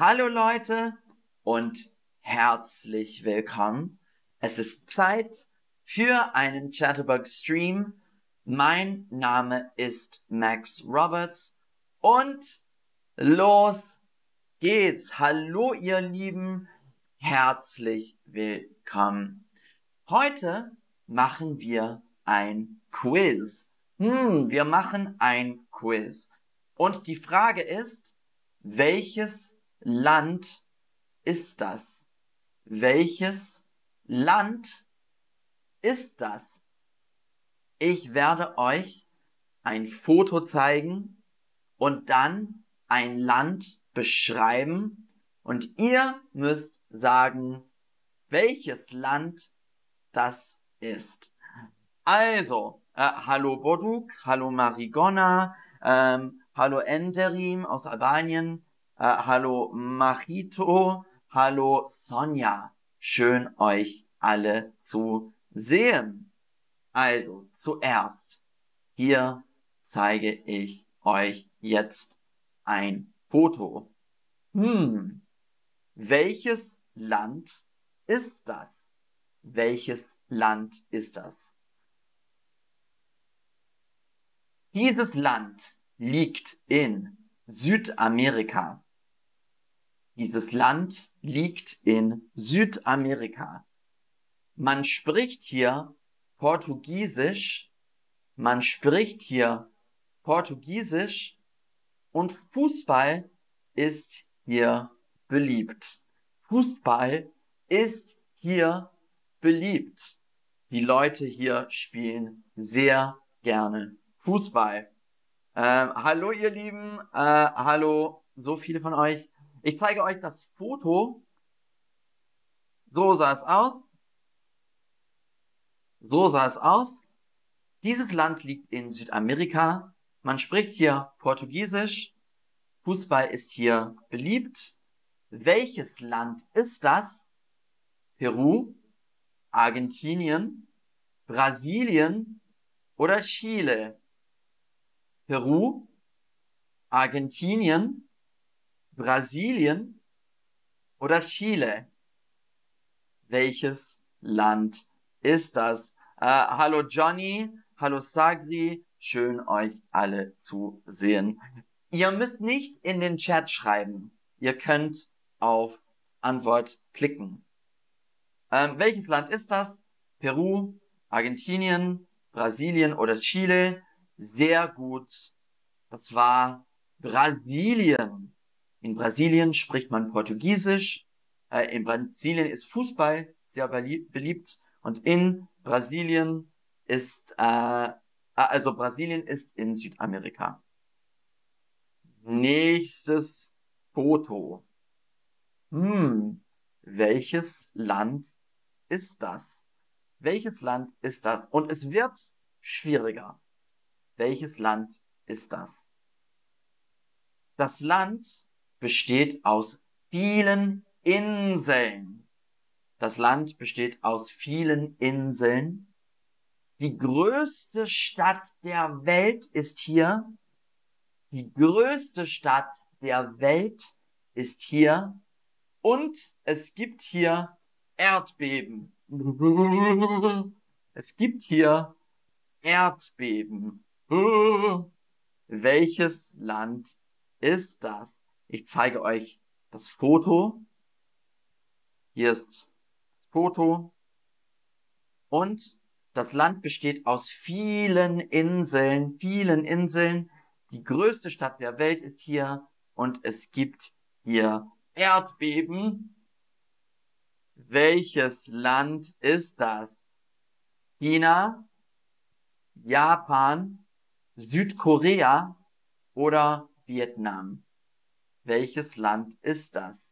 Hallo Leute und herzlich willkommen. Es ist Zeit für einen Chatterbox Stream. Mein Name ist Max Roberts und los geht's. Hallo ihr Lieben, herzlich willkommen. Heute machen wir ein Quiz. Hm, wir machen ein Quiz. Und die Frage ist, welches Land ist das? Welches Land ist das? Ich werde euch ein Foto zeigen und dann ein Land beschreiben und ihr müsst sagen, welches Land das ist. Also, äh, hallo Boduk, hallo Marigona, ähm, hallo Enderim aus Albanien, äh, hallo Machito, hallo Sonja. Schön euch alle zu sehen. Also zuerst, hier zeige ich euch jetzt ein Foto. Hm, welches Land ist das? Welches Land ist das? Dieses Land liegt in Südamerika. Dieses Land liegt in Südamerika. Man spricht hier Portugiesisch, man spricht hier Portugiesisch und Fußball ist hier beliebt. Fußball ist hier beliebt. Die Leute hier spielen sehr gerne Fußball. Ähm, hallo ihr Lieben, äh, hallo so viele von euch. Ich zeige euch das Foto. So sah es aus. So sah es aus. Dieses Land liegt in Südamerika. Man spricht hier Portugiesisch. Fußball ist hier beliebt. Welches Land ist das? Peru, Argentinien, Brasilien oder Chile? Peru, Argentinien, Brasilien oder Chile? Welches Land ist das? Äh, hallo Johnny, hallo Sagri, schön euch alle zu sehen. Ihr müsst nicht in den Chat schreiben. Ihr könnt auf Antwort klicken. Ähm, welches Land ist das? Peru, Argentinien, Brasilien oder Chile? Sehr gut. Das war Brasilien. In Brasilien spricht man Portugiesisch. Äh, in Brasilien ist Fußball sehr beliebt. Und in Brasilien ist, äh, also Brasilien ist in Südamerika. Nächstes Foto. Hm, welches Land ist das? Welches Land ist das? Und es wird schwieriger. Welches Land ist das? Das Land besteht aus vielen Inseln. Das Land besteht aus vielen Inseln. Die größte Stadt der Welt ist hier. Die größte Stadt der Welt ist hier. Und es gibt hier Erdbeben. Es gibt hier Erdbeben. Welches Land ist das? Ich zeige euch das Foto. Hier ist das Foto. Und das Land besteht aus vielen Inseln, vielen Inseln. Die größte Stadt der Welt ist hier und es gibt hier Erdbeben. Welches Land ist das? China, Japan, Südkorea oder Vietnam? Welches Land ist das?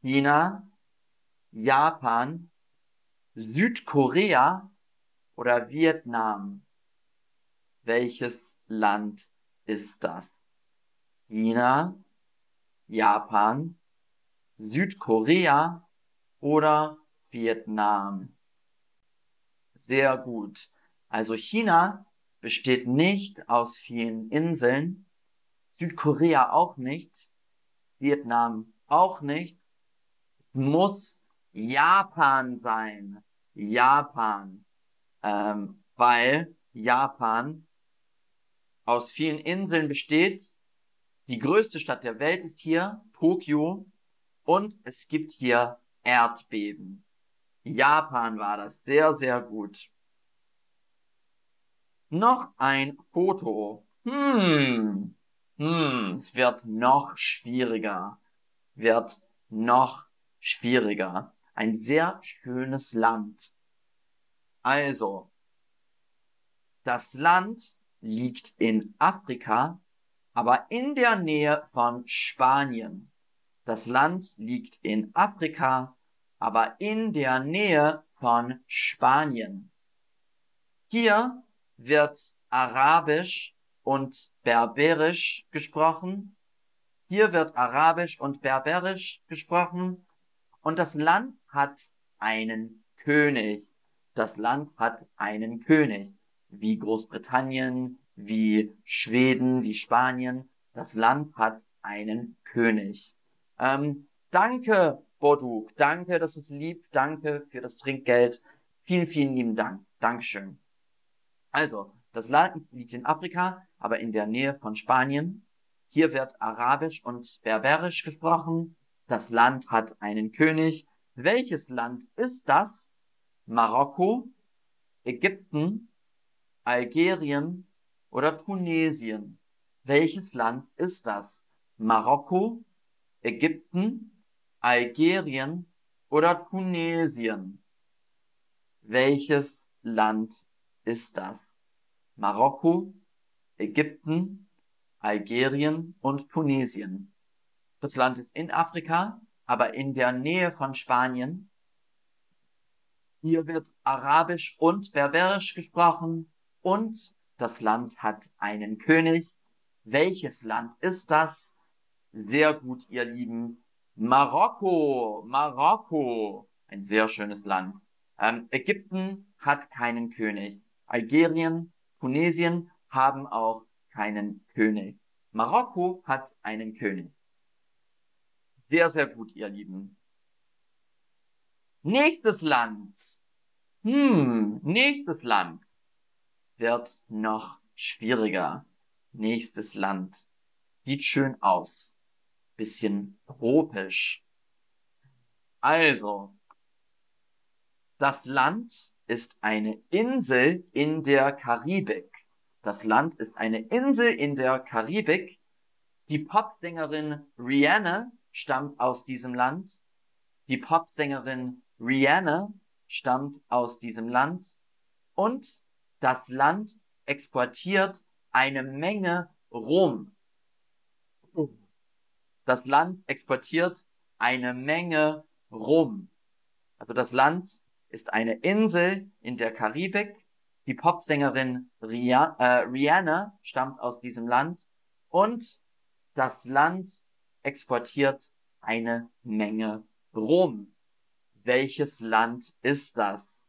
China, Japan, Südkorea oder Vietnam? Welches Land ist das? China, Japan, Südkorea oder Vietnam? Sehr gut. Also China besteht nicht aus vielen Inseln, Südkorea auch nicht, Vietnam Auch nicht. Es muss Japan sein. Japan. Ähm, weil Japan aus vielen Inseln besteht. Die größte Stadt der Welt ist hier, Tokio. Und es gibt hier Erdbeben. Japan war das. Sehr, sehr gut. Noch ein Foto. Hm. Hm, es wird noch schwieriger. Wird noch schwieriger. Ein sehr schönes Land. Also, das Land liegt in Afrika, aber in der Nähe von Spanien. Das Land liegt in Afrika, aber in der Nähe von Spanien. Hier wird Arabisch und Berberisch gesprochen. Hier wird Arabisch und Berberisch gesprochen. Und das Land hat einen König. Das Land hat einen König. Wie Großbritannien, wie Schweden, wie Spanien. Das Land hat einen König. Ähm, danke, Boduk. Danke, das ist lieb. Danke für das Trinkgeld. Vielen, vielen lieben Dank. Dankeschön. Also, das Land liegt in Afrika, aber in der Nähe von Spanien. Hier wird Arabisch und Berberisch gesprochen. Das Land hat einen König. Welches Land ist das? Marokko, Ägypten, Algerien oder Tunesien? Welches Land ist das? Marokko, Ägypten, Algerien oder Tunesien? Welches Land ist das? Marokko, Ägypten, Algerien und Tunesien. Das Land ist in Afrika, aber in der Nähe von Spanien. Hier wird Arabisch und Berberisch gesprochen und das Land hat einen König. Welches Land ist das? Sehr gut, ihr Lieben. Marokko, Marokko. Ein sehr schönes Land. Ähm, Ägypten hat keinen König. Algerien, Tunesien haben auch keinen König. Marokko hat einen König. Sehr, sehr gut, ihr Lieben. Nächstes Land. Hm, nächstes Land wird noch schwieriger. Nächstes Land. Sieht schön aus. Bisschen tropisch. Also, das Land ist eine Insel in der Karibik. Das Land ist eine Insel in der Karibik. Die Popsängerin Rihanna stammt aus diesem Land. Die Popsängerin Rihanna stammt aus diesem Land. Und das Land exportiert eine Menge Rum. Das Land exportiert eine Menge Rum. Also das Land ist eine Insel in der Karibik die Popsängerin Ria äh, Rihanna stammt aus diesem Land und das Land exportiert eine Menge Rum. Welches Land ist das?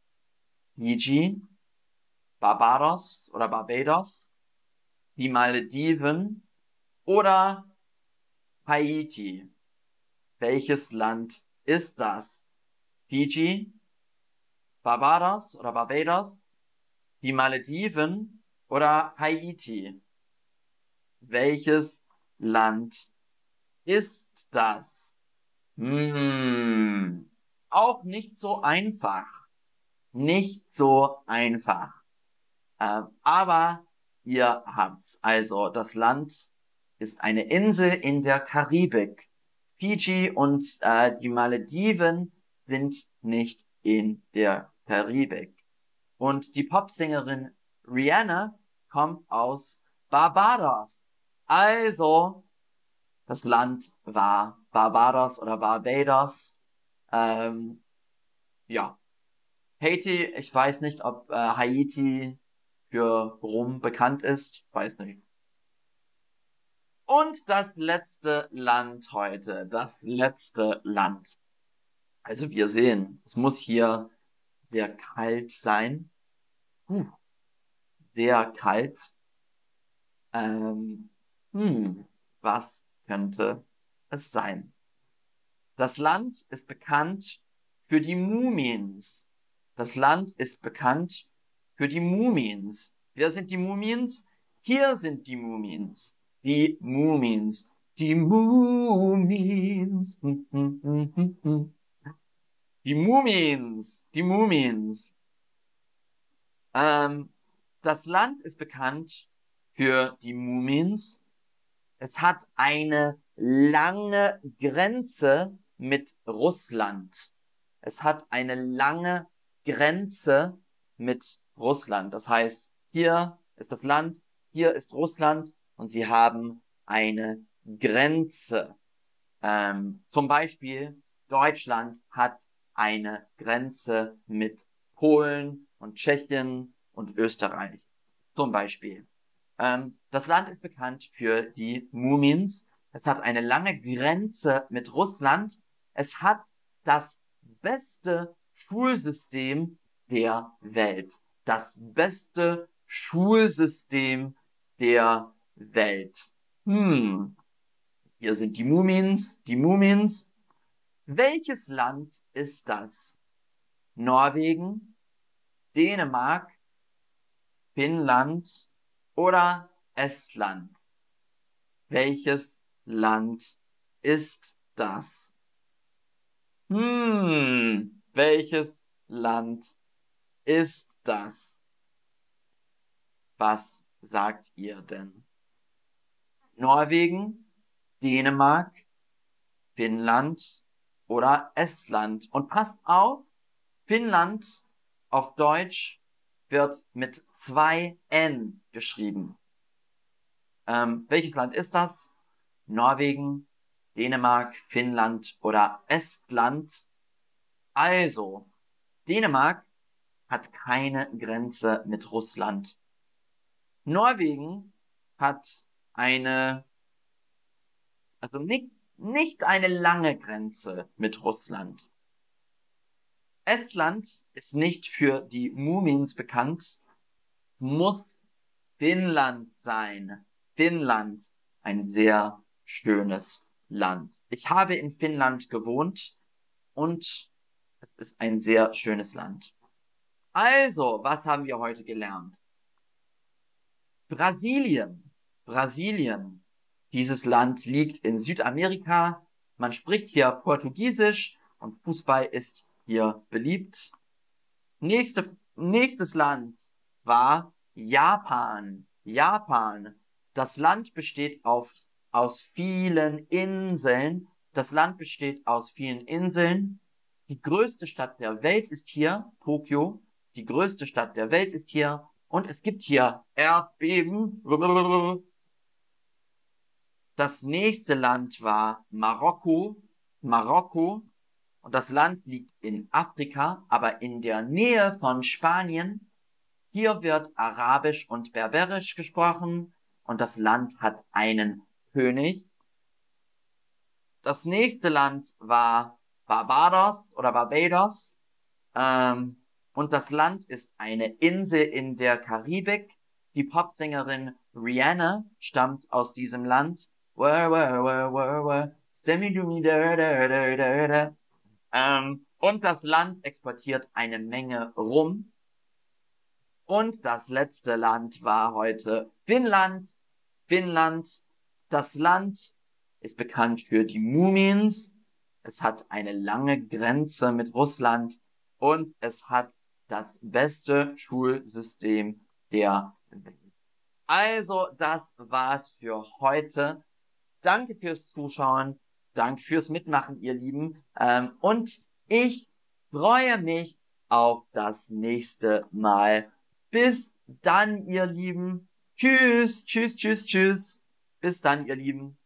Fiji, Barbados oder Barbados, die Malediven oder Haiti? Welches Land ist das? Fiji, Barbados oder Barbados, die Malediven oder Haiti? Welches Land ist das? Hm, auch nicht so einfach. Nicht so einfach. Äh, aber ihr habt's. Also, das Land ist eine Insel in der Karibik. Fiji und äh, die Malediven sind nicht in der Karibik. Und die Popsängerin Rihanna kommt aus Barbados. Also, das Land war Barbados oder Barbados. Ähm, ja. Haiti, ich weiß nicht, ob äh, Haiti für Rum bekannt ist. Weiß nicht. Und das letzte Land heute. Das letzte Land. Also wir sehen, es muss hier sehr kalt sein. Hm. Sehr kalt. Ähm, hm, was könnte es sein? Das Land ist bekannt für die Mumiens. Das Land ist bekannt für die Mumiens. Wer sind die Mumiens? Hier sind die Mumiens. Die Mumiens. Die Mumiens. Die Mumiens. Die Mumiens. Ähm, das Land ist bekannt für die Mumiens. Es hat eine lange Grenze mit Russland. Es hat eine lange Grenze mit Russland. Das heißt, hier ist das Land, hier ist Russland und sie haben eine Grenze. Ähm, zum Beispiel Deutschland hat eine Grenze mit Polen und Tschechien und Österreich. Zum Beispiel. Ähm, das Land ist bekannt für die Mumins. Es hat eine lange Grenze mit Russland. Es hat das beste Schulsystem der Welt. Das beste Schulsystem der Welt. Hm. Hier sind die Mumins, die Mumins. Welches Land ist das? Norwegen, Dänemark, Finnland oder Estland? Welches Land ist das? Hm, welches Land ist das? Was sagt ihr denn? Norwegen, Dänemark, Finnland oder Estland? Und passt auf, Finnland auf Deutsch wird mit zwei N geschrieben. Ähm, welches Land ist das? Norwegen, Dänemark, Finnland oder Estland. Also, Dänemark hat keine Grenze mit Russland. Norwegen hat eine, also nicht, nicht eine lange Grenze mit Russland. Estland ist nicht für die Mumins bekannt. Es muss Finnland sein. Finnland, ein sehr schönes Land. Ich habe in Finnland gewohnt und es ist ein sehr schönes Land. Also, was haben wir heute gelernt? Brasilien. Brasilien. Dieses Land liegt in Südamerika. Man spricht hier Portugiesisch und Fußball ist hier beliebt. Nächste, nächstes Land war Japan. Japan. Das Land besteht auf aus vielen Inseln. Das Land besteht aus vielen Inseln. Die größte Stadt der Welt ist hier, Tokio. Die größte Stadt der Welt ist hier. Und es gibt hier Erdbeben. Das nächste Land war Marokko. Marokko. Und das Land liegt in Afrika, aber in der Nähe von Spanien. Hier wird Arabisch und Berberisch gesprochen und das Land hat einen König. Das nächste Land war Barbados oder Barbados. Ähm, und das Land ist eine Insel in der Karibik. Die Popsängerin Rihanna stammt aus diesem Land. Ähm, und das Land exportiert eine Menge Rum. Und das letzte Land war heute Finnland. Finnland das Land ist bekannt für die Mumiens. Es hat eine lange Grenze mit Russland und es hat das beste Schulsystem der Welt. Also, das war's für heute. Danke fürs Zuschauen. Danke fürs Mitmachen, ihr Lieben. Ähm, und ich freue mich auf das nächste Mal. Bis dann, ihr Lieben. Tschüss, tschüss, tschüss, tschüss. Bis dann, ihr Lieben.